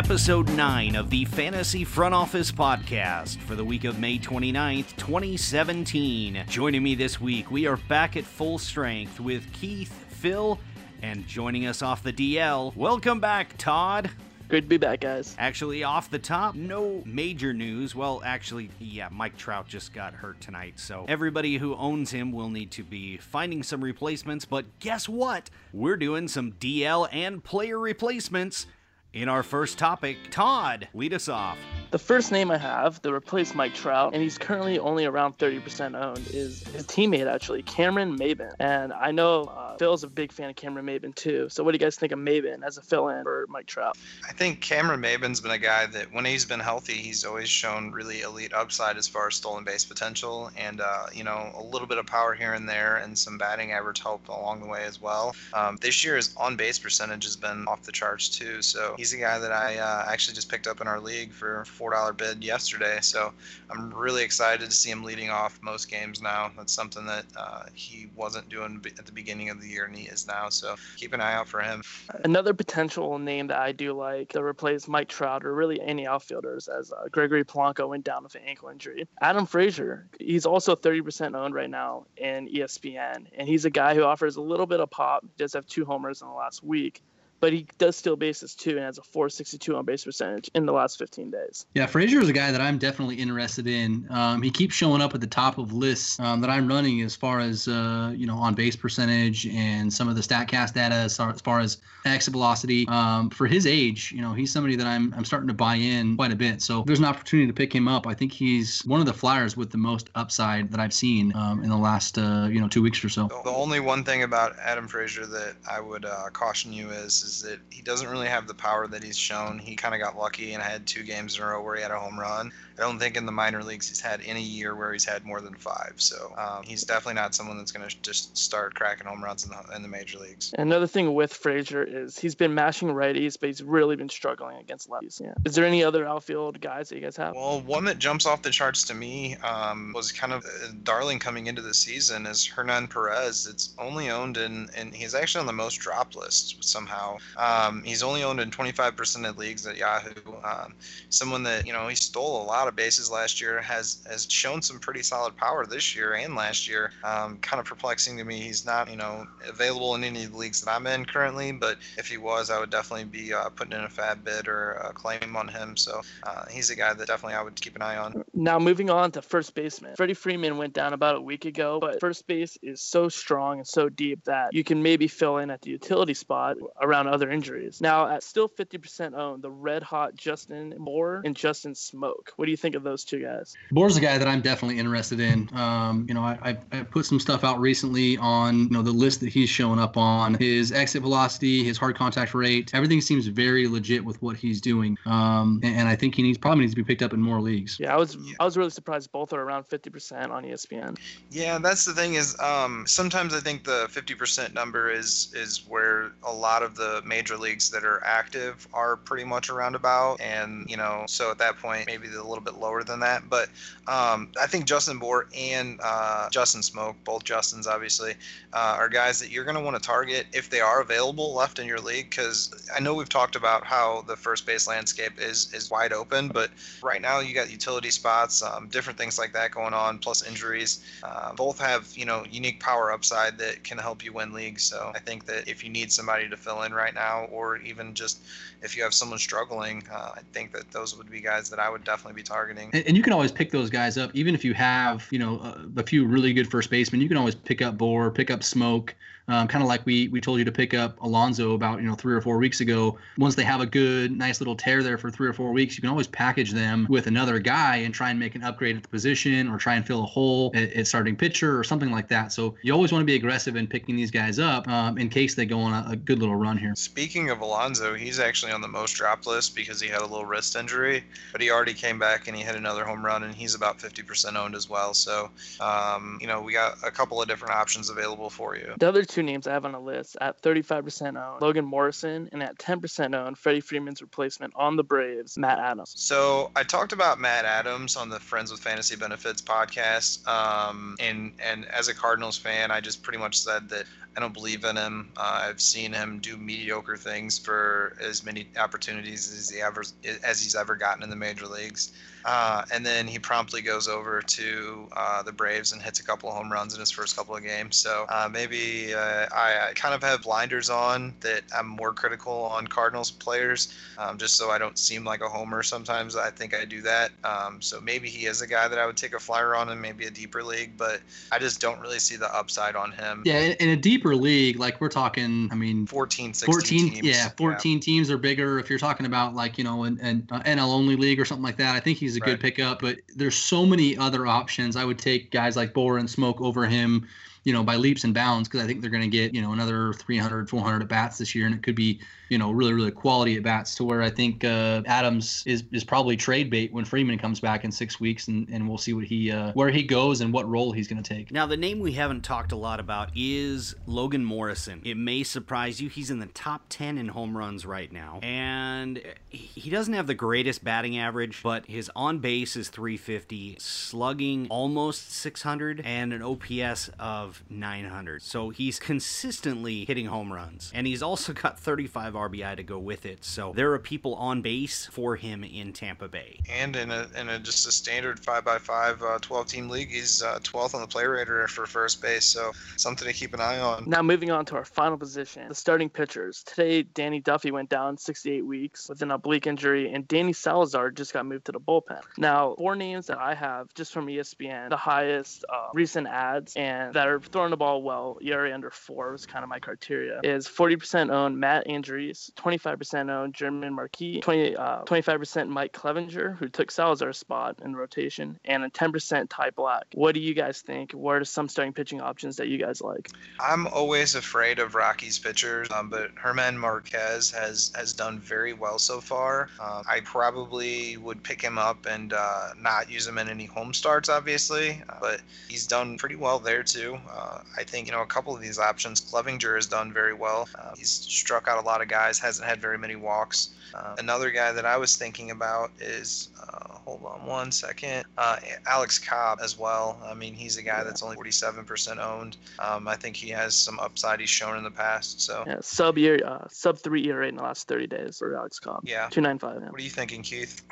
episode 9 of the Fantasy Front Office podcast for the week of May 29th, 2017. Joining me this week, we are back at full strength with Keith, Phil, and joining us off the DL. Welcome back, Todd. Good to be back, guys. Actually, off the top, no major news. Well, actually, yeah, Mike Trout just got hurt tonight, so everybody who owns him will need to be finding some replacements. But guess what? We're doing some DL and player replacements. In our first topic, Todd, lead us off. The first name I have that replaced Mike Trout, and he's currently only around 30% owned, is his teammate, actually, Cameron Maybin. And I know uh, Phil's a big fan of Cameron Maybin, too. So, what do you guys think of Maybin as a fill in for Mike Trout? I think Cameron Maybin's been a guy that, when he's been healthy, he's always shown really elite upside as far as stolen base potential and, uh, you know, a little bit of power here and there and some batting average help along the way as well. Um, this year, his on base percentage has been off the charts, too. So, he's a guy that I uh, actually just picked up in our league for four dollar bid yesterday. So I'm really excited to see him leading off most games now. That's something that uh, he wasn't doing at the beginning of the year, and he is now. So keep an eye out for him. Another potential name that I do like to replace Mike Trout or really any outfielders, as uh, Gregory Polanco went down with an ankle injury. Adam Frazier, he's also 30% owned right now in ESPN, and he's a guy who offers a little bit of pop. He does have two homers in the last week but he does steal bases too and has a 462 on base percentage in the last 15 days. Yeah, Frazier is a guy that I'm definitely interested in. Um, he keeps showing up at the top of lists um, that I'm running as far as uh, you know on base percentage and some of the Statcast data as far as, far as exit velocity. Um, for his age, you know, he's somebody that I'm I'm starting to buy in quite a bit. So there's an opportunity to pick him up. I think he's one of the flyers with the most upside that I've seen um, in the last uh, you know two weeks or so. The only one thing about Adam Frazier that I would uh, caution you is is that he doesn't really have the power that he's shown. He kind of got lucky and had two games in a row where he had a home run. I don't think in the minor leagues he's had any year where he's had more than five. So um, he's definitely not someone that's going to just start cracking home runs in the, in the major leagues. Another thing with Frazier is he's been mashing righties, but he's really been struggling against lefties. Yeah. Is there any other outfield guys that you guys have? Well, one that jumps off the charts to me um, was kind of a darling coming into the season is Hernan Perez. It's only owned in, and he's actually on the most drop list somehow. Um, he's only owned in 25% of leagues at Yahoo. Um, someone that, you know, he stole a lot of bases last year, has has shown some pretty solid power this year and last year. Um, kind of perplexing to me. He's not, you know, available in any of the leagues that I'm in currently, but if he was, I would definitely be uh, putting in a FAAB bid or a claim on him. So uh, he's a guy that definitely I would keep an eye on. Now moving on to first baseman. Freddie Freeman went down about a week ago, but first base is so strong and so deep that you can maybe fill in at the utility spot around other injuries. Now at still 50% owned, the red hot Justin Bour and Justin Smoak. What do you think of those two guys? Bour's a guy that I'm definitely interested in. Um, you know, I, I, I, put some stuff out recently on you know the list that he's showing up on. His exit velocity, his hard contact rate, everything seems very legit with what he's doing. Um, and, and, I think he needs probably needs to be picked up in more leagues. Yeah, I was yeah. I was really surprised both are around 50% on ESPN. Yeah, that's the thing is um, sometimes I think the 50% number is is where a lot of the major leagues that are active are pretty much around about, and you know, so at that point maybe a little bit lower than that. But um, I think Justin Bour and uh, Justin Smoak, both Justins obviously, uh, are guys that you're going to want to target if they are available left in your league. Because I know we've talked about how the first base landscape is is wide open, but right now you got utility spots, um, different things like that going on, plus injuries. Uh, both have you know unique power upside that can help you win leagues. So I think that if you need somebody to fill in right now, or even just if you have someone struggling, uh, I think that those would be guys that I would definitely be targeting. And, and you can always pick those guys up, even if you have, you know, a, a few really good first basemen. You can always pick up Bour, pick up Smoak, um, kind of like we we told you to pick up Alonso about you know three or four weeks ago. Once they have a good, nice little tear there for three or four weeks, you can always package them with another guy and try and make an upgrade at the position or try and fill a hole at, at starting pitcher or something like that. So you always want to be aggressive in picking these guys up um, in case they go on a, a, good little run here. Speaking of Alonso, he's actually on the most drop list because he had a little wrist injury, but he already came back and he hit another home run and he's about 50% owned as well. So um, you know we got a couple of different options available for you. The other two names I have on the list at 35% owned, Logan Morrison, and at 10% owned, Freddie Freeman's replacement on the Braves, Matt Adams. So I talked about Matt Adams on the Friends with Fantasy Benefits podcast, um, and and as a Cardinals fan, I just pretty much said that I don't believe in him. Uh, I've seen him do mediocre things for as many opportunities as he ever as he's ever gotten in the major leagues. Uh, and then he promptly goes over to uh, the Braves and hits a couple of home runs in his first couple of games. So uh, maybe uh, I, I, kind of have blinders on that I'm more critical on Cardinals players, um, just so I don't seem like a homer. Sometimes I think I do that. Um, so maybe he is a guy that I would take a flyer on in maybe a deeper league, but I just don't really see the upside on him. Yeah, in, in a deeper league, like we're talking, I mean, 14, 16 14, teams. Yeah, 14 yeah. teams are bigger. If you're talking about like, you know, an, an NL only league or something like that, I think he's a right. good pickup. But there's so many other options. I would take guys like Bour and Smoak over him you know, by leaps and bounds because I think they're going to get, you know, another 300, 400 at bats this year. And it could be, you know, really, really quality at bats to where I think uh, Adams is, is probably trade bait when Freeman comes back in six weeks, and, and we'll see what he uh, where he goes and what role he's going to take. Now, the name we haven't talked a lot about is Logan Morrison. It may surprise you. He's in the top 10 in home runs right now, and he doesn't have the greatest batting average, but his on base is 350, slugging almost 600, and an OPS of 900. So he's consistently hitting home runs, and he's also got 35 RBI to go with it. So there are people on base for him in Tampa Bay. And in a, in a just a standard 5x5 uh, 12 team league, he's uh, 12th on the play rater for first base. So something to keep an eye on. Now moving on to our final position, the starting pitchers. Today, Danny Duffy went down 68 weeks with an oblique injury, and Danny Salazar just got moved to the bullpen. Now, four names that I have just from ESPN, the highest uh, recent ads and that are throwing the ball well, ERA under four was kind of my criteria, is 40% owned Matt Andriese, 25% owned German Marquez, 20, uh, 25% Mike Clevinger, who took Salazar's spot in rotation, and a 10% Ty Blach. What do you guys think? What are some starting pitching options that you guys like? I'm always afraid of Rockies pitchers, um, but Herman Marquez has has done very well so far. Uh, I probably would pick him up and uh, not use him in any home starts, obviously, uh, but he's done pretty well there too. Uh, I think you know a couple of these options. Clevinger has done very well. Uh, he's struck out a lot of guys, hasn't had very many walks. Uh, another guy that I was thinking about is, uh, hold on one second, uh, Alex Cobb as well. I mean, he's a guy that's only 47% owned. Um, I think he has some upside he's shown in the past. So yeah, sub year, uh, sub three ERA in the last 30 days for Alex Cobb. Yeah, 295. Yeah. What are you thinking, Keith?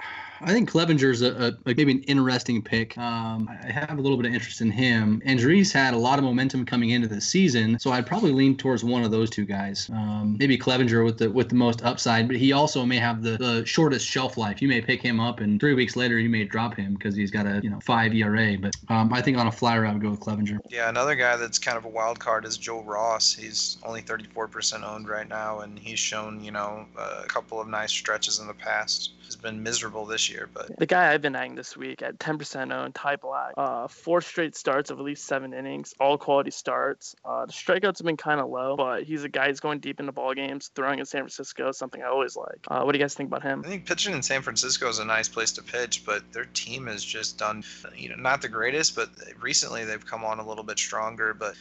I think Clevinger's a, a, maybe an interesting pick. Um, I have a little bit of interest in him. Andriese had a lot of momentum coming into the season, so I'd probably lean towards one of those two guys. Um, maybe Clevinger with the with the most upside, but he also may have the, the shortest shelf life. You may pick him up, and three weeks later you may drop him because he's got a you know five ERA. But um, I think on a flyer I would go with Clevinger. Yeah, another guy that's kind of a wild card is Joe Ross. He's only 34% owned right now, and he's shown you know a couple of nice stretches in the past has been miserable this year. But the guy I've been eyeing this week at 10% owned, Ty Blach, uh, four straight starts of at least seven innings, all quality starts. Uh, the strikeouts have been kind of low, but he's a guy who's going deep into ball games, throwing in San Francisco, something I always like. Uh, what do you guys think about him? I think pitching in San Francisco is a nice place to pitch, but their team has just done, you know, not the greatest, but recently they've come on a little bit stronger. But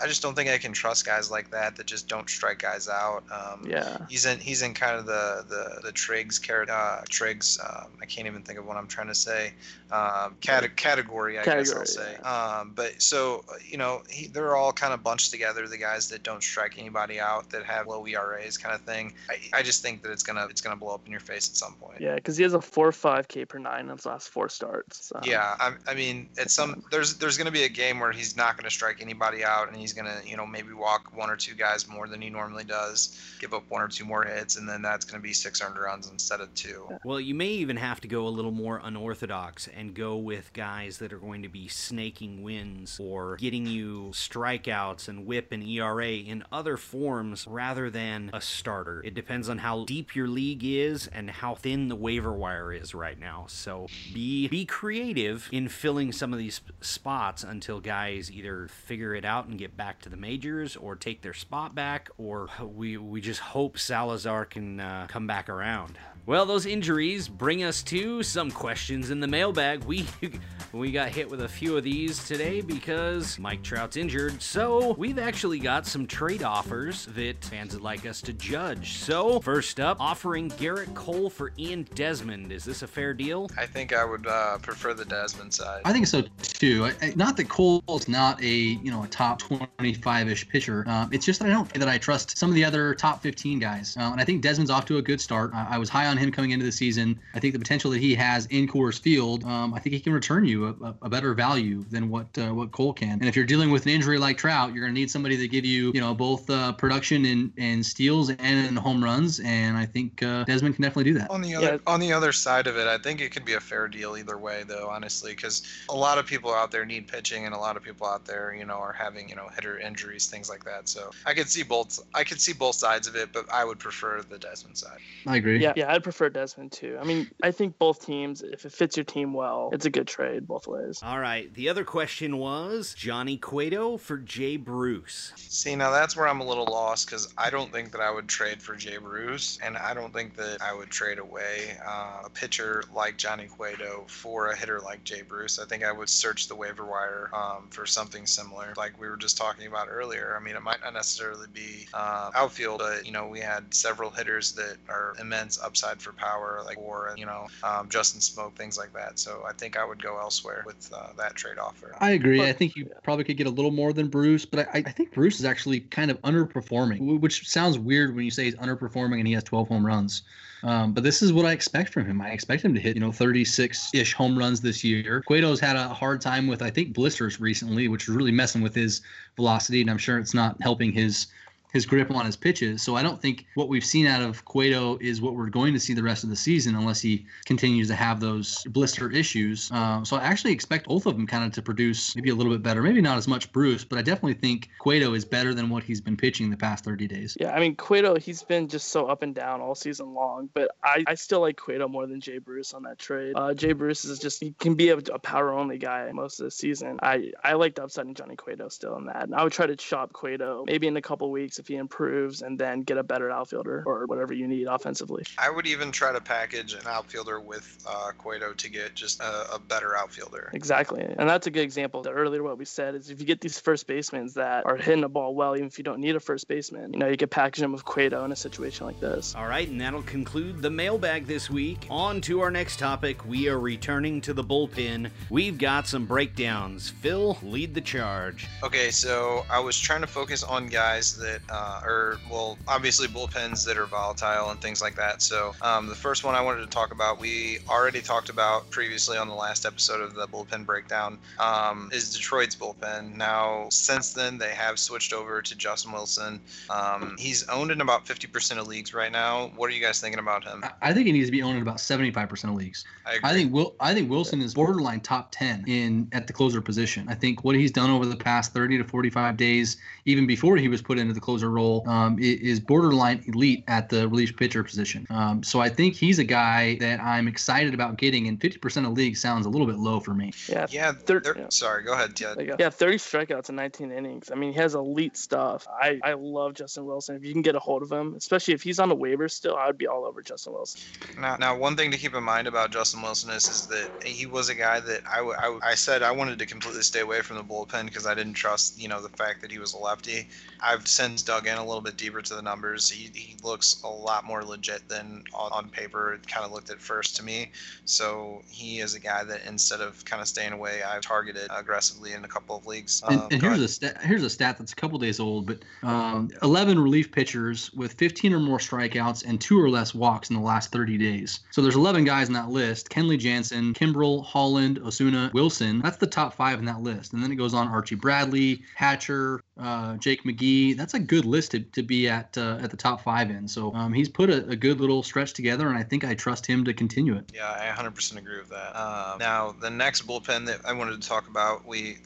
I just don't think I can trust guys like that that just don't strike guys out. Um, yeah, he's in he's in kind of the the the Triggs uh, Triggs. Um, I can't even think of what I'm trying to say. Um, cat- category, I category, guess I'll say. Yeah. Um, but so you know, he, they're all kind of bunched together. The guys that don't strike anybody out, that have low ERAs, kind of thing. I, I just think that it's gonna it's gonna blow up in your face at some point. Yeah, because he has a four five K per nine in his last four starts. So. Yeah, I, I mean, at some there's there's gonna be a game where he's not gonna strike anybody out, and he's gonna you know maybe walk one or two guys more than he normally does, give up one or two more hits, and then that's gonna be six earned runs instead of two. Well, you may even have to go a little more unorthodox and go with guys that are going to be snaking wins or getting you strikeouts and whip and ERA in other forms rather than a starter. It depends on how deep your league is and how thin the waiver wire is right now. So be be creative in filling some of these spots until guys either figure it out and get back to the majors or take their spot back or we we just hope Salazar can uh, come back around. Well, those injuries bring us to some questions in the mailbag. We we got hit with a few of these today because Mike Trout's injured, so we've actually got some trade offers that fans would like us to judge. So, first up, offering Gerrit Cole for Ian Desmond. Is this a fair deal? I think I would uh, prefer the Desmond side. I think so too. I, I, not that Cole's not a you know a top 25-ish pitcher. Um, it's just that I don't that I trust some of the other top 15 guys. Uh, and I think Desmond's off to a good start. I, I, was high on him coming into the season. I think the potential that he has in Coors Field, um, I think he can return you a, a better value than what uh, what Cole can. And if you're dealing with an injury like Trout, you're going to need somebody that give you you know both uh, production and and steals and in home runs. And I think uh, Desmond can definitely do that. On the other yeah. on the other side of it, I think it could be a fair deal either way, though. Honestly, because a lot of people out there need pitching, and a lot of people out there, you know, are having you know hitter injuries, things like that. So I could see both. I could see both sides of it, but I would prefer the Desmond side. I agree. Yeah, yeah, I'd prefer Desmond too. I mean, I think both teams, if it fits your team well, it's a good trade both ways. All right. The other question was Johnny Cueto for Jay Bruce. See, now that's where I'm a little lost because I don't think that I would trade for Jay Bruce, and I don't think that I would trade away uh, a pitcher like Johnny Cueto for a hitter like Jay Bruce. I think I would search the waiver wire um, for something similar, like we were just talking about earlier. I mean, it might not necessarily be uh, outfield, but you know, we had several hitters that are immense upside for power, like Warren, you know, um, Justin Smoak, things like that. So I think I would go elsewhere with uh, that trade offer. I agree. But, I think you yeah. probably could get a little more than Bruce, but I, I think Bruce is actually kind of underperforming, which sounds weird when you say he's underperforming and he has 12 home runs. Um, but this is what I expect from him. I expect him to hit, you know, 36 ish home runs this year. Cueto's had a hard time with, I think, blisters recently, which is really messing with his velocity. And I'm sure it's not helping his his grip on his pitches. So I don't think what we've seen out of Cueto is what we're going to see the rest of the season unless he continues to have those blister issues. Um, so I actually expect both of them kind of to produce maybe a little bit better. Maybe not as much Bruce, but I definitely think Cueto is better than what he's been pitching the past 30 days. Yeah, I mean, Cueto, he's been just so up and down all season long, but I, I still like Cueto more than Jay Bruce on that trade. Uh, Jay Bruce is just, he can be a, a power only guy most of the season. I, I like the upside in Johnny Cueto still in that. And I would try to shop Cueto maybe in a couple weeks if he improves and then get a better outfielder or whatever you need offensively. I would even try to package an outfielder with uh, Cueto to get just a, a, better outfielder. Exactly. And that's a good example. That earlier what we said is if you get these first basemen that are hitting the ball well, even if you don't need a first baseman, you know, you could package them with Cueto in a situation like this. All right, and that'll conclude the mailbag this week. On to our next topic. We are returning to the bullpen. We've got some breakdowns. Phil, lead the charge. Okay, so I was trying to focus on guys that uh, or well, obviously bullpens that are volatile and things like that. So um, the first one I wanted to talk about, we already talked about previously on the last episode of the bullpen breakdown, um, is Detroit's bullpen. Now since then they have switched over to Justin Wilson. Um, he's owned in about 50% of leagues right now. What are you guys thinking about him? I think he needs to be owned in about 75% of leagues. I, I think Will, I think Wilson is borderline top 10 in at the closer position. I think what he's done over the past 30 to 45 days, even before he was put into the closer role um, is borderline elite at the relief pitcher position. Um, so I think he's a guy that I'm excited about getting, and 50% of league sounds a little bit low for me. Yeah, yeah. Thir- yeah. Sorry, go ahead. Yeah. yeah, 30 strikeouts in 19 innings. I mean, he has elite stuff. I, I love Justin Wilson. If you can get a hold of him, especially if he's on the waivers still, I would be all over Justin Wilson. Now, now one thing to keep in mind about Justin Wilson is, is that he was a guy that I, I, I said I wanted to completely stay away from the bullpen because I didn't trust, you know, the fact that he was a lefty. I've since dug in a little bit deeper to the numbers. He, he looks a lot more legit than on, on paper it kind of looked at first to me. So he is a guy that instead of kind of staying away, I've targeted aggressively in a couple of leagues. And, um, and here's a stat, here's a stat that's a couple days old, but um, 11 relief pitchers with 15 or more strikeouts and two or less walks in the last 30 days. So there's 11 guys in that list: Kenley Jansen, Kimbrel, Holland, Osuna, Wilson. That's the top five in that list, and then it goes on: Archie Bradley, Hatcher, uh, Jake McGee. That's a good list to, to be at uh, at the top five in. So um, he's put a, a, good little stretch together, and I think I trust him to continue it. Yeah, I 100% agree with that. Um, now the next bullpen that I wanted to talk about, we,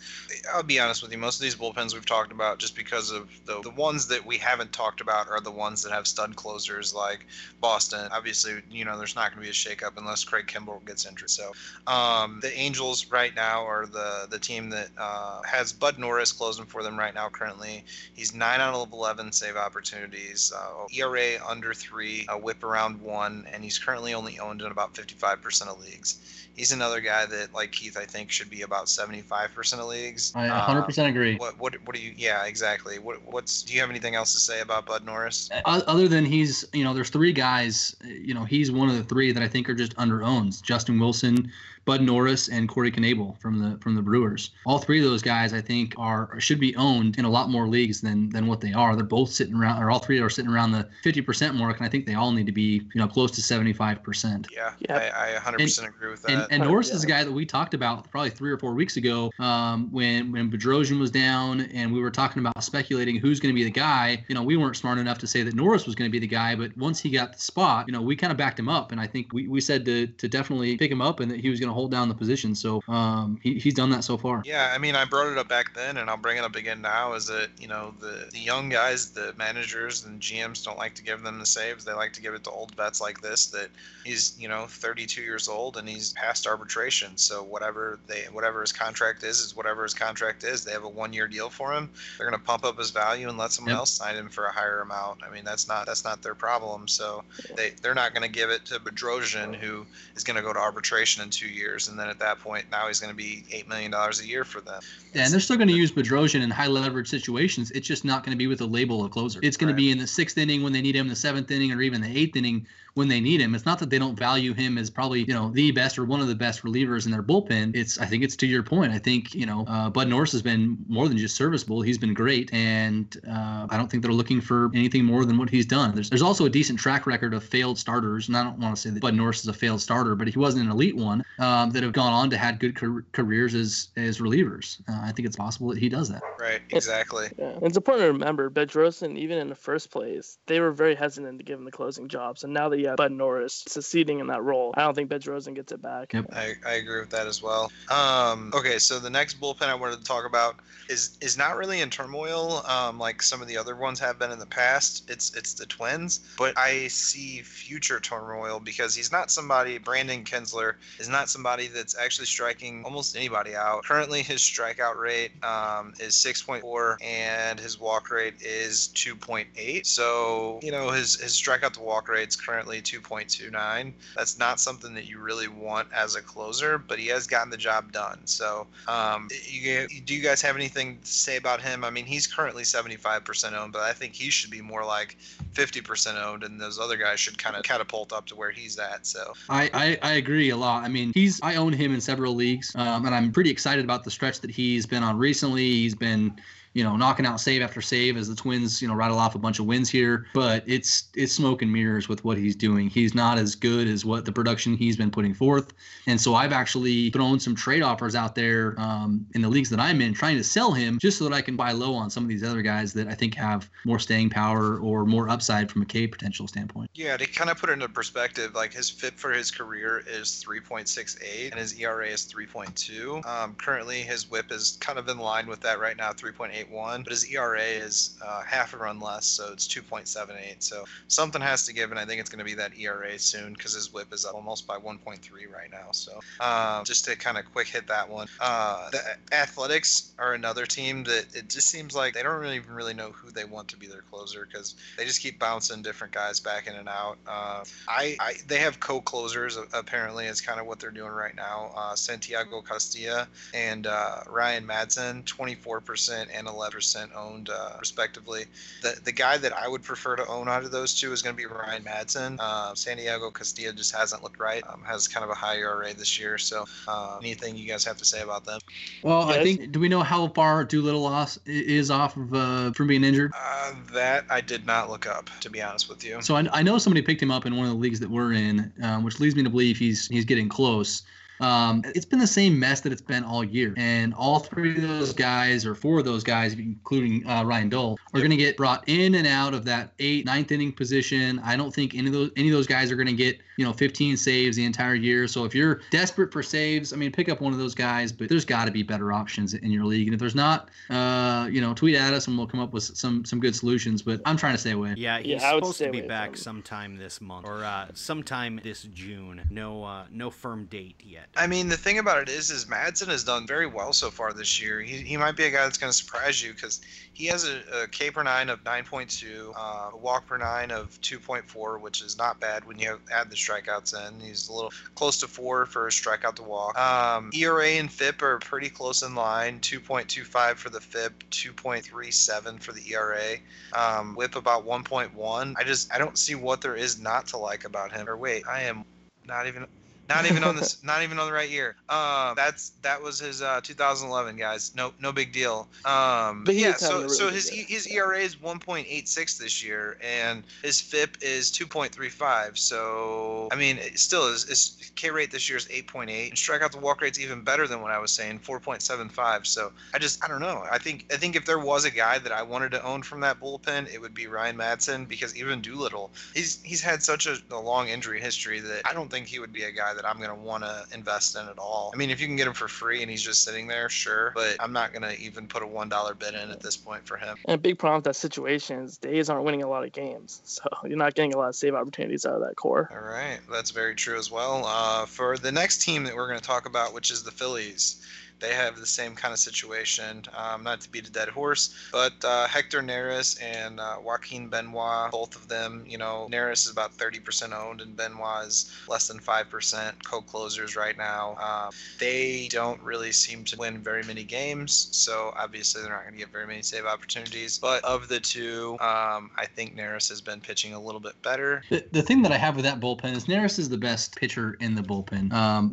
I'll be honest with you, most of these bullpens we've talked about just because of the the ones that we haven't talked about are the ones that have stud closers like Boston. Obviously, you know there's not going to be a shakeup unless Craig Kimbrel gets injured. So um, the Angels right now are the the team that uh, has Bud Norris closing for them right now currently. He's nine out of 11 save opportunities, uh, ERA under three, a whip around one, and he's currently only owned in about 55% of leagues he's another guy that, like Keith, I think should be about seventy-five percent of leagues. I 100 percent um, agree. What what what do you? Yeah, exactly. What what's? Do you have anything else to say about Bud Norris? Other than he's, you know, there's three guys. You know, he's one of the three that I think are just under owns. Justin Wilson, Bud Norris and Corey Knebel from the from the Brewers. All three of those guys, I think, are should be owned in a lot more leagues than than what they are. They're both sitting around, or all three are sitting around the 50% mark, and I think they all need to be, you know, close to 75%. Yeah, yeah. I, I 100% and, agree with that. And, and Norris yeah. is a guy that we talked about probably three or four weeks ago um, when when Bedrosian was down, and we were talking about speculating who's going to be the guy. You know, we weren't smart enough to say that Norris was going to be the guy, but once he got the spot, you know, we kind of backed him up, and I think we, we said to to definitely pick him up and that he was going to hold down the position. So um, he, he's done that so far. Yeah, I mean, I brought it up back then, and I'll bring it up again now. Is that you know the the young guys, the managers and GMs don't like to give them the saves. They like to give it to old vets like this. That he's you know 32 years old and he's past arbitration. So whatever they whatever his contract is is whatever his contract is. They have a one year deal for him. They're gonna pump up his value and let someone yep. else sign him for a higher amount. I mean, that's not that's not their problem. So they they're not gonna give it to Bedrosian, who is gonna go to arbitration in two years, and then at that point, now he's going to be eight million dollars a year for them. Yeah, and they're still going to use Bedrosian in high leverage situations. It's just not going to be with the label of closer. It's going right. to be in the sixth inning when they need him, the seventh inning, or even the eighth inning when they need him. It's not that they don't value him as probably you know the best or one of the best relievers in their bullpen. It's I think it's to your point. I think you know uh, Bud Norris has been more than just serviceable. He's been great, and uh, I don't think they're looking for anything more than what he's done. There's there's also a decent track record of failed starters, and I don't want to say that Bud Norris is a failed starter, but he wasn't an elite one um, that have gone on to had good car- careers as as relievers. Uh, I think it's possible that he does that. Right. Exactly. Yeah. It's important to remember Bedrosian, even in the first place, they were very hesitant to give him the closing jobs, and now that yeah, Bud Norris succeeding in that role. I don't think Bedrosian gets it back. Yep. I, I agree with that as well. Um, okay, so the next bullpen I wanted to talk about is is not really in turmoil um, like some of the other ones have been in the past. It's it's the Twins, but I see future turmoil because he's not somebody. Brandon Kintzler is not somebody that's actually striking almost anybody out. Currently, his strikeout rate um, is 6.4 and his walk rate is 2.8. So you know his his strikeout to walk rate is currently 2.29. That's not something that you really want as a closer, but he has gotten the job done. So, um, you, do you guys have anything to say about him? I mean, he's currently 75% owned, but I think he should be more like 50% owned, and those other guys should kind of catapult up to where he's at. So, I, I, I agree a lot. I mean, he's I own him in several leagues, um, and I'm pretty excited about the stretch that he's been on recently. He's been you know, knocking out save after save as the Twins, you know, rattle off a bunch of wins here. But it's it's smoke and mirrors with what he's doing. He's not as good as what the production he's been putting forth. And so I've actually thrown some trade offers out there um, in the leagues that I'm in, trying to sell him just so that I can buy low on some of these other guys that I think have more staying power or more upside from a K potential standpoint. Yeah, to kind of put it into perspective, like his FIP for his career is 3.68 and his ERA is 3.2. Um, currently, his WHIP is kind of in line with that right now, 3.8 1.81, but his ERA is uh, half a run less, so it's 2.78. So something has to give, and I think it's going to be that ERA soon because his WHIP is up almost by 1.3 right now. So um, just to kind of quick hit that one, uh, the Athletics are another team that it just seems like they don't really even really know who they want to be their closer because they just keep bouncing different guys back in and out. Uh, I, I, they have co-closers apparently. It's kind of what they're doing right now. Uh, Santiago Casilla and uh, Ryan Madson, 24% and 11% owned, uh, respectively. The the guy that I would prefer to own out of those two is going to be Ryan Madson. Uh, Diego Casilla just hasn't looked right. Um, has kind of a high ERA this year. So, uh, anything you guys have to say about them? Well, yes. I think. Do we know how far Doolittle is off of uh, from being injured? Uh, that I did not look up, to be honest with you. So I, I know somebody picked him up in one of the leagues that we're in, um, which leads me to believe he's he's getting close. Um, it's been the same mess that it's been all year. And all three of those guys, or four of those guys, including uh, Ryan Dull, are going to get brought in and out of that eight, ninth inning position. I don't think any of those any of those guys are going to get you know 15 saves the entire year. So if you're desperate for saves, I mean, pick up one of those guys. But there's got to be better options in your league. And if there's not, uh, you know, tweet at us and we'll come up with some some good solutions. But I'm trying to stay away. Yeah, he's yeah, supposed to be back sometime this month or uh, sometime this June. No, uh, no firm date yet. I mean, the thing about it is, is Madson has done very well so far this year. He, he might be a guy that's going to surprise you because he has a, a K per nine of 9.2, uh, a walk per nine of 2.4, which is not bad when you add the strikeouts in. He's a little close to four for a strikeout to walk. Um, ERA and FIP are pretty close in line 2.25 for the FIP, 2.37 for the ERA. Um, whip about 1.1. I just, I don't see what there is not to like about him. Or wait, I am not even not even on this, not even on the right year. Um, that's that was his uh, 2011, guys. No, no big deal. Um, But yeah, so a so his good his ERA is 1.86 this year, and his FIP is 2.35. So I mean, it still is. His K rate this year is 8.8, and strikeout to walk rate's even better than what I was saying, 4.75. So I just I don't know. I think I think if there was a guy that I wanted to own from that bullpen, it would be Ryan Madson because even Doolittle, he's he's had such a, a long injury history that I don't think he would be a guy that I'm gonna want to invest in at all. I mean, if you can get him for free and he's just sitting there, sure, but I'm not gonna even put a one dollar bid in at this point for him. And a big problem with that situation is the A's aren't winning a lot of games, so you're not getting a lot of save opportunities out of that core. All right, that's very true as well. Uh, for the next team that we're going to talk about, which is the Phillies, they have the same kind of situation. Um, not to beat a dead horse, but uh, Hector Neris and uh, Joaquin Benoit, both of them, you know, Neris is about 30% owned and Benoit is less than 5% co-closers right now. Um, they don't really seem to win very many games, so obviously they're not going to get very many save opportunities. But of the two, um, I think Neris has been pitching a little bit better. The, the thing that I have with that bullpen is Neris is the best pitcher in the bullpen. Um,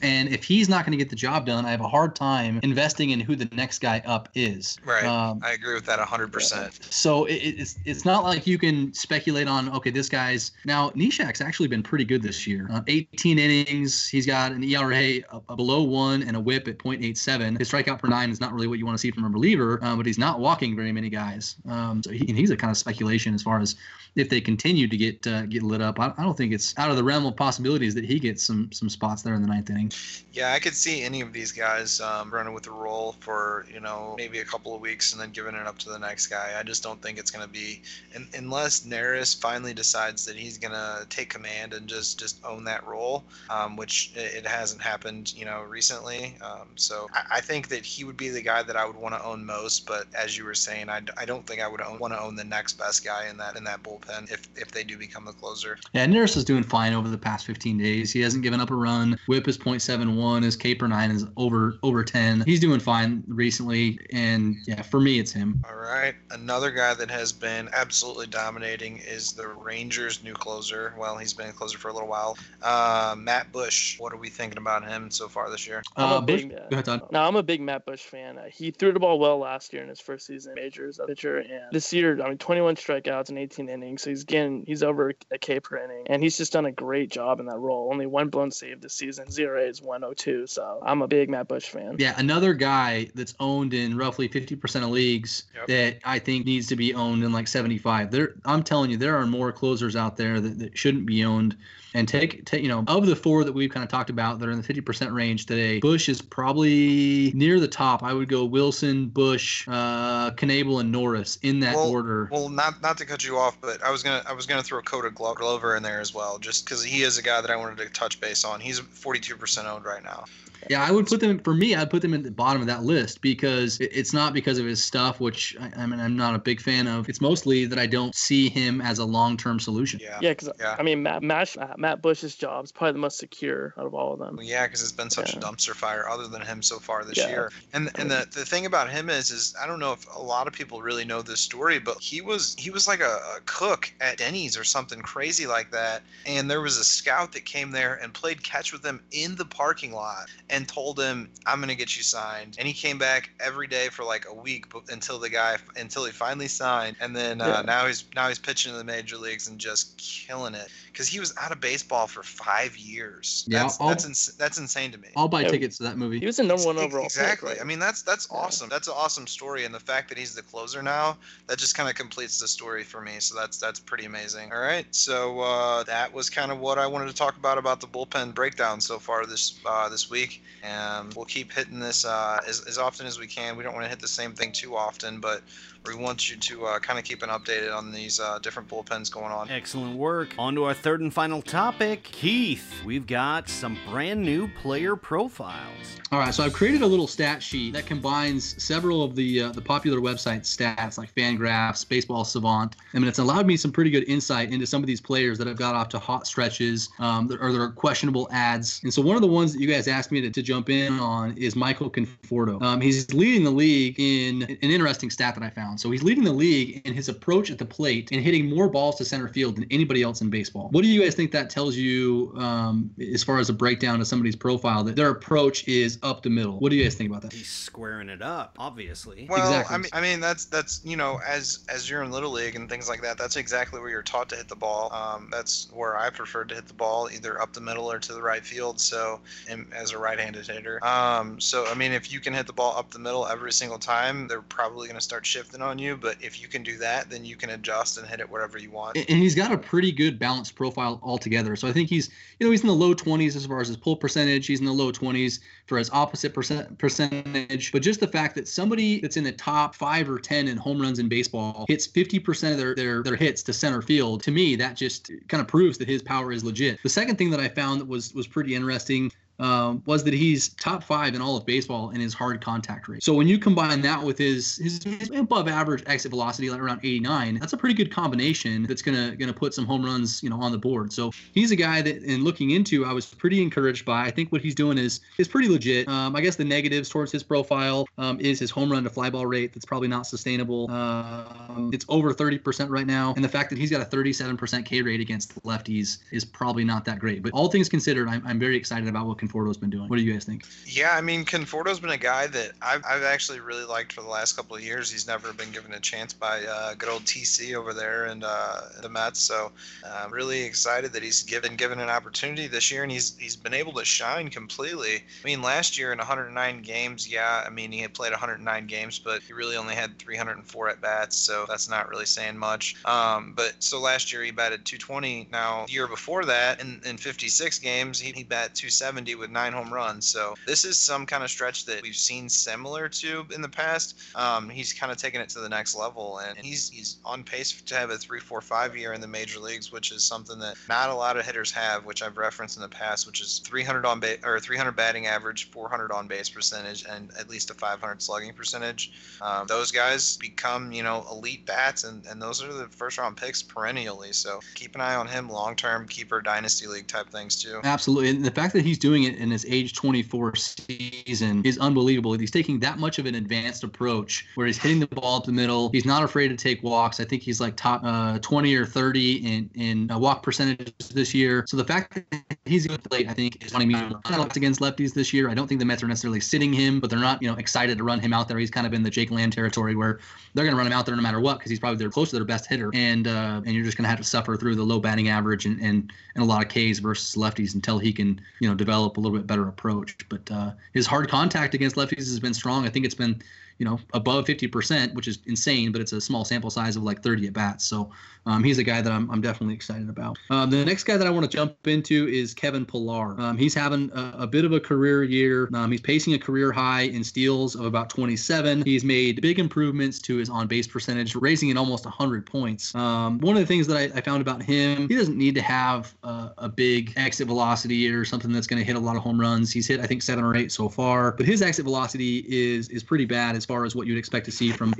and if he's not going to get the job done, I have a hard time investing in who the next guy up is. Right. Um, I agree with that 100%. so it, it's it's not like you can speculate on okay this guy's now Neshek's actually been pretty good this year. Uh, 18 innings, he's got an ERA below one and a WHIP at .87. His strikeout per nine is not really what you want to see from a reliever, uh, but he's not walking very many guys. Um, so he, he's a kind of speculation as far as if they continue to get uh, get lit up. I, I don't think it's out of the realm of possibilities that he gets some some spots there in the ninth inning. Yeah, I could see any of these guys um, running with the role for you know maybe a couple of weeks and then giving it up to the next guy. I just don't think it's going to be un unless Neris finally decides that he's going to take command and just just own that role, um, which it hasn't happened you know recently. Um, so I, I think that he would be the guy that I would want to own most. But as you were saying, I, I don't think I would want to own the next best guy in that in that bullpen if if they do become the closer. Yeah, Neris is doing fine over the past 15 days. He hasn't given up a run. Whip is .71. His K per nine is over over 10. He's doing fine recently, and yeah, for me, it's him. All right. Another guy that has been absolutely dominating is the Rangers' new closer. Well, he's been a closer for a little while. Uh, Matt Bush. What are we thinking about him so far this year? I'm Uh, a big Bush- go ahead, Todd. No, I'm a big Matt Bush fan. Uh, he threw the ball well last year in his first season in majors as a pitcher, and this year, I mean, 21 strikeouts and 18 innings, so he's getting he's over a K per inning, and he's just done a great job in that role. Only one blown save this season, zero is 102. So I'm a big Matt Bush fan. Yeah, another guy that's owned in roughly 50% of leagues Yep. that I think needs to be owned in like 75. There, I'm telling you, there are more closers out there that, that shouldn't be owned. And take, take, you know, of the four that we've kind of talked about that are in the 50% range today, Bush is probably near the top. I would go Wilson, Bush, uh, Knebel, and Norris in that Well- order. Well, not not to cut you off, but I was gonna I was gonna throw Koda Glo- Glover in there as well, just because he is a guy that I wanted to touch base on. He's 42% owned right now. Yeah, I would put them for me. I'd put them at the bottom of that list because it's not because of his stuff, which I, I mean I'm not a big fan of. It's mostly that I don't see him as a long-term solution. Yeah. Yeah, because Yeah. I mean, Matt, Matt Matt Bush's job is probably the most secure out of all of them. Yeah, because it's been such Yeah. a dumpster fire other than him so far this Yeah. year. And and the, the thing about him is is I don't know if a lot of people really know this story, but he was he was like a, a cook at Denny's or something crazy like that. And there was a scout that came there and played catch with him in the parking lot and told him, "I'm gonna get you signed." And he came back every day for like a week until the guy until he finally signed. And then uh, Yeah. now he's now he's pitching in the major leagues and just killing it because he was out of baseball for five years. Yeah, that's I'll- that's ins- that's insane to me. I'll buy Yeah. tickets to that movie. He was the number one overall. Exactly. Pick, right? I mean, that's that's Yeah. awesome. That's an awesome story, and the fact that he's the closer now, that just kind of completes the story for me. So that's that's pretty amazing. All right. So uh, that was kind of what I wanted to talk about about the bullpen breakdown so far this uh, this week. And we'll keep hitting this uh, as, as often as we can. We don't want to hit the same thing too often, but we want you to uh, kind of keep an updated on these uh, different bullpens going on. Excellent work. On to our third and final topic. Keith, we've got some brand new player profiles. All right, so I've created a little stat sheet that combines several of the uh, the popular website stats like Fangraphs, Baseball Savant. I mean, it's allowed me some pretty good insight into some of these players that have got off to hot stretches um, or that are questionable ads. And so one of the ones that you guys asked me to, to jump in on is Michael Conforto. Um, he's leading the league in an interesting stat that I found. So he's leading the league in his approach at the plate and hitting more balls to center field than anybody else in baseball. What do you guys think that tells you um, as far as a breakdown of somebody's profile that their approach is up the middle? What do you guys think about that? He's squaring it up, obviously. Well, Exactly. I mean, I mean that's that's you know as as you're in little league and things like that, that's exactly where you're taught to hit the ball. Um, that's where I prefer to hit the ball, either up the middle or to the right field. So, and as a right-handed hitter, um, so I mean, if you can hit the ball up the middle every single time, they're probably going to start shifting on you. But if you can do that, then you can adjust and hit it wherever you want. and he's got a pretty good balanced profile altogether. So I think he's, you know, he's in the low 20s as far as his pull percentage. He's in the low 20s for his opposite percent percentage. But just the fact that somebody that's in the top five or 10 in home runs in baseball hits 50% of their their their hits to center field, to me that just kind of proves that his power is legit. The second thing that I found that was was pretty interesting um, was that he's top five in all of baseball in his hard contact rate. So when you combine that with his his, his above average exit velocity, like around 89, that's a pretty good combination. That's gonna gonna put some home runs, you know, on the board. So he's a guy that, in looking into, I was pretty encouraged by. I think what he's doing is is pretty legit. Um, I guess the negatives towards his profile um, is his home run to fly ball rate. That's probably not sustainable. Um, it's over 30% right now, and the fact that he's got a 37% K rate against lefties is probably not that great. But all things considered, I'm, I'm very excited about what Conforto's been doing. What do you guys think? Yeah, I mean, Conforto's been a guy that I've, I've actually really liked for the last couple of years. He's never been given a chance by uh, good old TC over there and uh, the Mets. So I'm really excited that he's given given an opportunity this year, and he's he's been able to shine completely. I mean, last year in 109 games, yeah, I mean he had played 109 games, but he really only had 304 at bats, so that's not really saying much. Um, but so last year he batted 220. Now the year before that, in, in 56 games, he, he bat 270 with nine home runs. So this is some kind of stretch that we've seen similar to in the past. Um, he's kind of taken it to the next level, and he's he's on pace to have a three, four, five year in the major leagues, which is something that not a lot of hitters have, which I've referenced in the past, which is 300 on base or 300 batting average, 400 on base percentage, and at least a 500 slugging percentage. Um, those guys become you know elite bats, and and those are the first round picks perennially. So keep an eye on him long term, keeper dynasty league type things too. Absolutely. And the fact that he's doing it in his age 24 season is unbelievable. He's taking that much of an advanced approach where he's hitting the ball up the middle. He's not afraid to take walks. I think he's like top uh, 20 or 30 in, in uh, walk percentage this year. So the fact that he's going to play, I think, is a lot against lefties this year. I don't think the Mets are necessarily sitting him, but they're not, you know, excited to run him out there. He's kind of in the Jake Lamb territory where they're going to run him out there no matter what because he's probably their close to their best hitter, and uh, and you're just going to have to suffer through the low batting average and, and and a lot of Ks versus lefties until he can you know develop a little bit better approach. But uh, his hard contact against lefties has been strong. I think it's been you know above 50%, which is insane, but it's a small sample size of like 30 at bats. So um, he's a guy that I'm, I'm definitely excited about. Um, the next guy that I want to jump into is Kevin Pillar. Um, he's having a, a, bit of a career year. Um, he's pacing a career high in steals of about 27. He's made big improvements to his on base percentage, raising it almost 100 points. Um, one of the things that I, I, found about him, he doesn't need to have a big exit velocity or something that's going to hit a lot of home runs. He's hit, I think, seven or eight so far, but his exit velocity is is pretty bad as far as what you'd expect to see from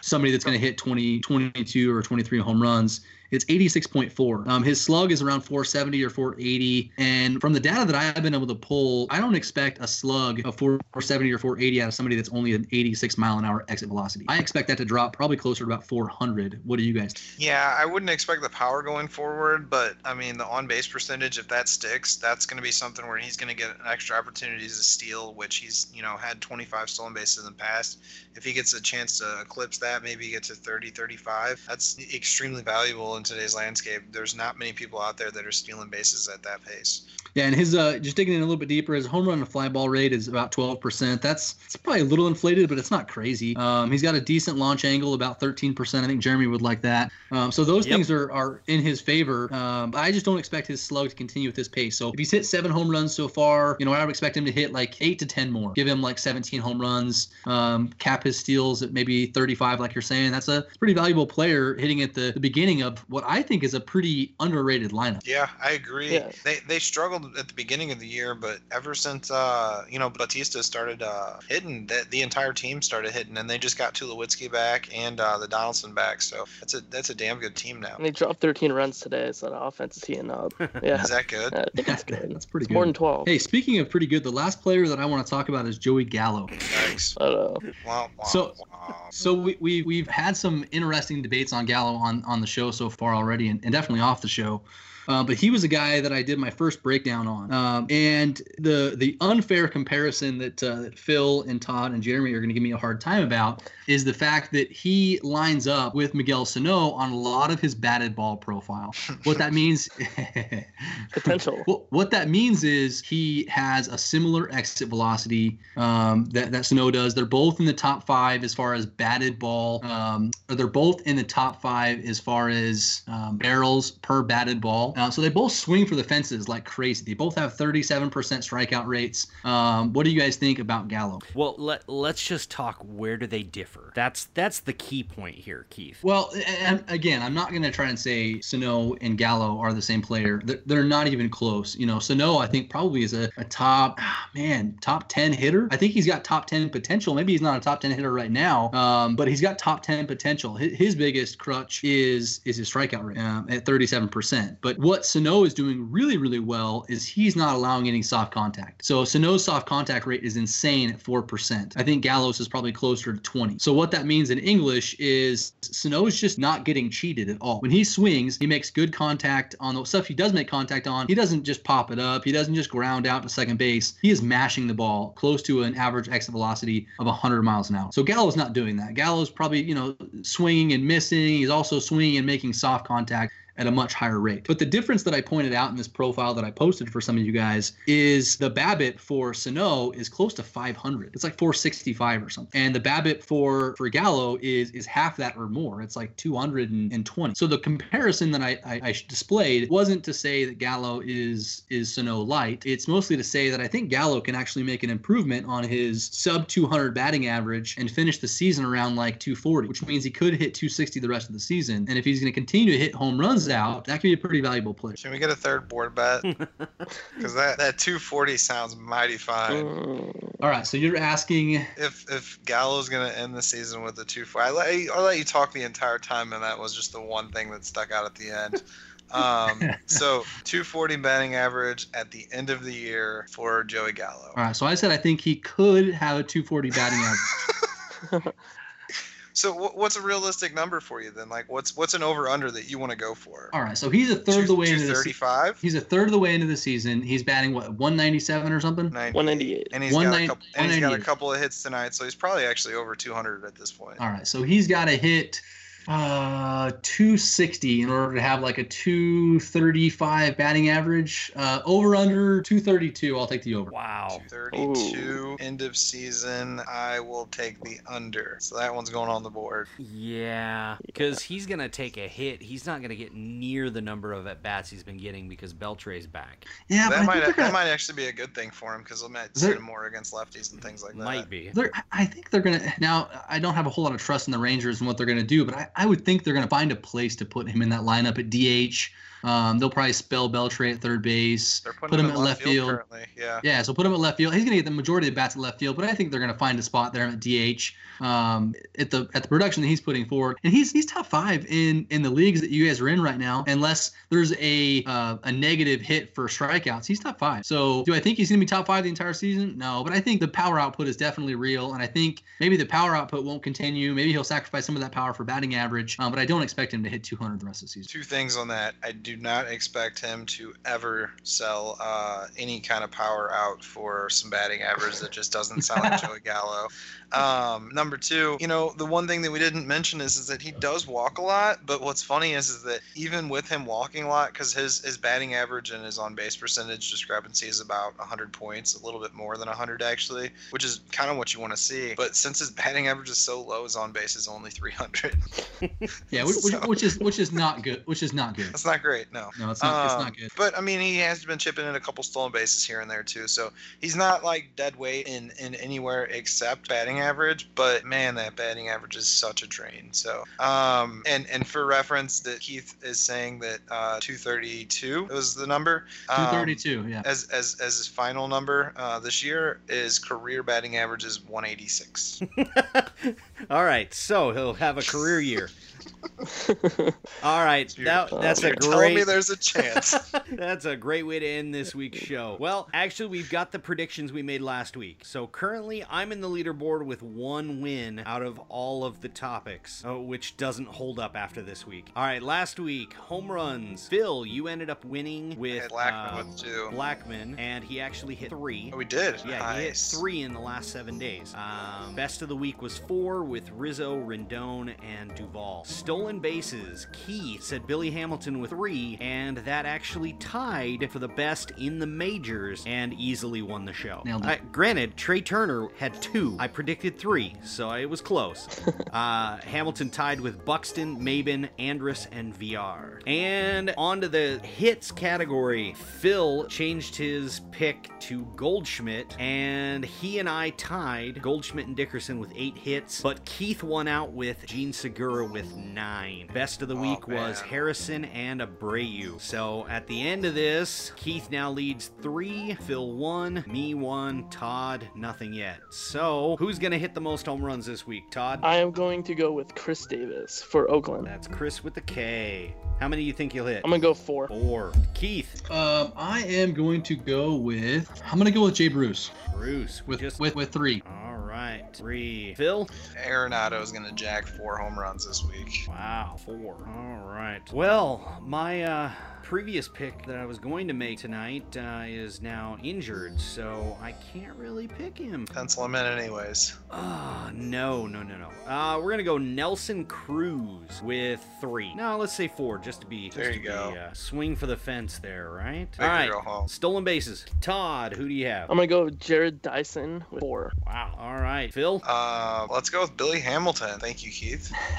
somebody that's going to hit 20, 22 or 23 home runs. It's 86.4. Um, his slug is around 470 or 480. And from the data that I've been able to pull, I don't expect a slug of 470 or 480 out of somebody that's only an 86 mile an hour exit velocity. I expect that to drop probably closer to about 400. What do you guys? Yeah, I wouldn't expect the power going forward, but I mean the on base percentage, if that sticks, that's going to be something where he's going to get extra opportunities to steal, which he's you know had 25 stolen bases in the past. If he gets a chance to eclipse that, maybe get to 30, 35. That's extremely valuable today's landscape. There's not many people out there that are stealing bases at that pace. Yeah, and his uh, just digging in a little bit deeper, his home run and fly ball rate is about 12%. That's it's probably a little inflated, but it's not crazy. Um, he's got a decent launch angle, about 13%. I think Jeremy would like that. Um, so those Yep. things are, are in his favor. Um, but I just don't expect his slug to continue at this pace. So if he's hit seven home runs so far, you know, I would expect him to hit like eight to 10 more. Give him like 17 home runs, um, cap his steals at maybe 35, like you're saying. That's a pretty valuable player hitting at the, the beginning of what I think is a pretty underrated lineup. Yeah, I agree. Yeah. They they struggled at the beginning of the year, but ever since uh you know Bautista started uh hitting, that the entire team started hitting, and they just got Tulowitzki back and uh, the Donaldson back. So that's a that's a damn good team now. And they dropped 13 runs today, so the offense is heating up. Yeah, Is that good? I think it's good. That's pretty It's good. more than 12. Hey, speaking of pretty good, the last player that I want to talk about is Joey Gallo. Thanks. I don't know. Wow, wow, So- wow. So we, we we've had some interesting debates on Gallo on on the show so far already, and, and definitely off the show. Uh, but he was a guy that I did my first breakdown on, um, and the the unfair comparison that, uh, that Phil and Todd and Jeremy are going to give me a hard time about is the fact that he lines up with Miguel Sano on a lot of his batted ball profile. What that means, Potential. Well, what that means is he has a similar exit velocity um, that that Sano does. They're both in the top five as far as batted ball. Um, or they're both in the top five as far as um, barrels per batted ball. Uh, so they both swing for the fences like crazy. They both have 37% strikeout rates. Um, what do you guys think about Gallo? Well, let let's just talk. Where do they differ? That's that's the key point here, Keith. Well, and again, I'm not going to try and say Sano and Gallo are the same player. They're, they're not even close. You know, Sano, I think probably is a, a top, ah, man, top 10 hitter. I think he's got top 10 potential. Maybe he's not a top 10 hitter right now, um, but he's got top 10 potential. His, his biggest crutch is is his strikeout rate um, at 37%. But what Sano is doing really, really well is he's not allowing any soft contact. So Sano's soft contact rate is insane at 4%. I think Gallo's is probably closer to 20. So what that means in English is Sano's just not getting cheated at all. When he swings, he makes good contact on the stuff he does make contact on. He doesn't just pop it up. He doesn't just ground out to second base. He is mashing the ball close to an average exit velocity of 100 miles an hour. So Gallo's not doing that. Gallo's probably, you know, swinging and missing. He's also swinging and making soft contact at a much higher rate. But the difference that I pointed out in this profile that I posted for some of you guys is the BABIP for Sano is close to 500. It's like 465 or something. And the BABIP for for Gallo is is half that or more. It's like 220. So the comparison that I, I, I displayed wasn't to say that Gallo is is Sano light. It's mostly to say that I think Gallo can actually make an improvement on his sub 200 batting average and finish the season around like 240, which means he could hit 260 the rest of the season. And if he's going to continue to hit home runs out, that could be a pretty valuable player. Should we get a third board bet? Because that, that 240 sounds mighty fine. Mm, All right, so you're asking If if Gallo's gonna end the season with a 240, I let you, I let you talk the entire time, and that was just the one thing that stuck out at the end. Um, so 240 batting average at the end of the year for Joey Gallo. All right, so I said I think he could have a 240 batting average. So what's a realistic number for you then? Like what's what's an over under that you want to go for? All right, so he's a third of the way into the se- he's a third of the way into the season. He's batting what 197 or something. 198. And he's got a couple. And he's got a couple of hits tonight, so he's probably actually over 200 at this point. All right, so he's got to hit uh 260 in order to have like a 235 batting average. Uh, over under 232. I'll take the over. Wow. 32 end of season. I will take the under. So that one's going on the board. Yeah, because he's gonna take a hit. He's not gonna get near the number of at bats he's been getting because Beltre's back. Yeah, that I might think they're that gonna- might actually be a good thing for him because he'll might see him more against lefties and things like that. Might be. They're, I think they're gonna now. I don't have a whole lot of trust in the Rangers and what they're gonna do, but I, I would think they're gonna find a place to put him in that lineup at DH. Um, they'll probably spell Beltre at third base. They're putting Put him in at left field. currently. Yeah. Yeah, so put him at left field. He's gonna get the majority of the bats at left field, but I think they're gonna find a spot there at DH. Um, at the at the production that he's putting forward, and he's he's top five in in the leagues that you guys are in right now. Unless there's a uh, a negative hit for strikeouts, he's top five. So do I think he's gonna be top five the entire season? No, but I think the power output is definitely real, and I think maybe the power output won't continue. Maybe he'll sacrifice some of that power for batting average, um, but I don't expect him to hit 200 the rest of the season. Two things on that. I do not expect him to ever sell uh, any kind of power out for some batting average that just doesn't sound like Joey Gallo. Um, number two, you know, the one thing that we didn't mention is, is that he does walk a lot. But what's funny is, is that even with him walking a lot, because his, his batting average and his on base percentage discrepancy is about 100 points, a little bit more than 100 actually, which is kind of what you want to see. But since his batting average is so low, his on base is only 300. Yeah, which, which, So- which is which is not good. Which is not good. That's not great, no. No, it's not. it's Um, not good. But I mean, he has been chipping in a couple stolen bases here and there too. So he's not like dead weight in in anywhere except batting average. But man, that batting average is such a drain. So um, and and for reference, that Keith is saying that uh, 232 was the number. Um, 232. Yeah. As, as, as his final number uh, this year, is career batting average is 186. All right, so he'll have a career year. All right, So you're- that, that's You're a telling me great. there's a chance. That's a great way to end this week's show. Well, actually, we've got the predictions we made last week. So currently, I'm in the leaderboard with one win out of all of the topics, uh, which doesn't hold up after this week. All right, last week, home runs. Phil, you ended up winning with had Blackmon uh, with two. Blackmon, and he actually hit three. Oh, we did. Yeah, he hit three in the last seven days. Um, best of the week was four with Rizzo, Rendon, and Duvall. Stolen bases. Key said Billy Hamilton with three, and that actually tied for the best in the majors and easily won the show. Uh, granted, Trea Turner had two. I predicted three, so it was close. uh, Hamilton tied with Buxton, Maybin, Andrus, and VR. And on to the hits category. Phil changed his pick to Goldschmidt, and he and I tied Goldschmidt and Dickerson with eight hits, but Keith won out with Jean Segura with nine. Best of the Oh, week was. Harrison and Abreu. So at the end of this, Keith now leads three, Phil one, me one, Todd nothing yet. So who's gonna hit the most home runs this week, Todd? I am going to go with Khris Davis for Oakland. That's Khris with the K. How many do you think he'll hit? I'm gonna go four. Four. Keith. Um, I am going to go with. I'm going to go with Jay Bruce Bruce. with just. with with three. All right. Three. Phil. Arenado is going to jack four home runs this week. Wow, four. All right. Well, my uh, previous pick that I was going to make tonight uh, is now injured, so I can't really pick him. Pencil him in, anyways. Ah, no, no, no, no. Uh, we're gonna go Nelson Cruz with three. No, let's say four, just to be. Just There to you be, uh, swing for the fence there, right? Take All your right. girl home. Stolen bases. Todd, who do you have? I'm gonna go with Jarrod Dyson with four. Wow. All right. Phil. Uh, let's go with Billy Hamilton. Thank you, Keith.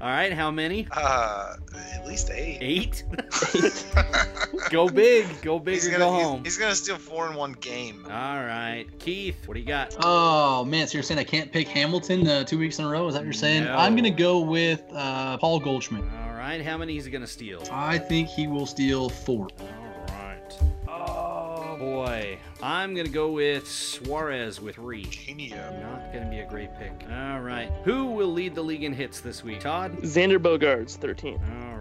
All right. How many? Uh, at least eight. Eight. go big. Go big he's or gonna, go home. He's, gonna steal four in one game. All right. Keith, what do you got? oh man, so you're saying I can't pick Hamilton uh, two weeks in a row? Is that what you're saying? No. I'm going to go with uh, Paul Goldschmidt. All right. How many is he gonna steal? I think he will steal four. All right. Oh boy. I'm gonna go with Suarez with three. Genius. Not gonna be a great pick. All right. Who will lead the league in hits this week? Todd. Xander Bogaerts, 13. All right.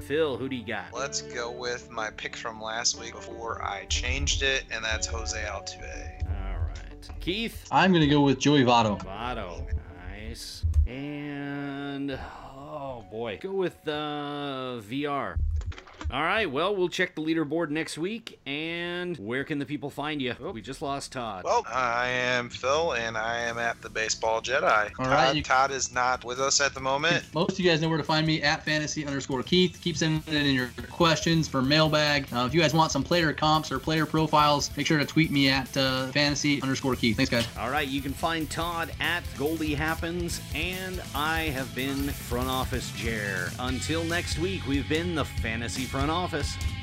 Phil, who do you got? Let's go with my pick from last week before I changed it, and that's Jose Altuve. All right. Keith. I'm going to go with Joey Votto. Votto. Nice. And oh boy, go with uh, VR. All right. Well, we'll check the leaderboard next week. And where can the people find you? Oh, we just lost Todd. Well, I am Phil, and I am at the Baseball Jedi. All Todd, right, you- Todd is not with us at the moment. Most of you guys know where to find me at fantasy underscore Keith. Keep sending in your questions for mailbag. Uh, if you guys want some player comps or player profiles, make sure to tweet me at uh, fantasy underscore Keith. Thanks, guys. All right, you can find Todd at Goldie Happens, and I have been Front Office Chair. Until next week, we've been the Fantasy Front Office.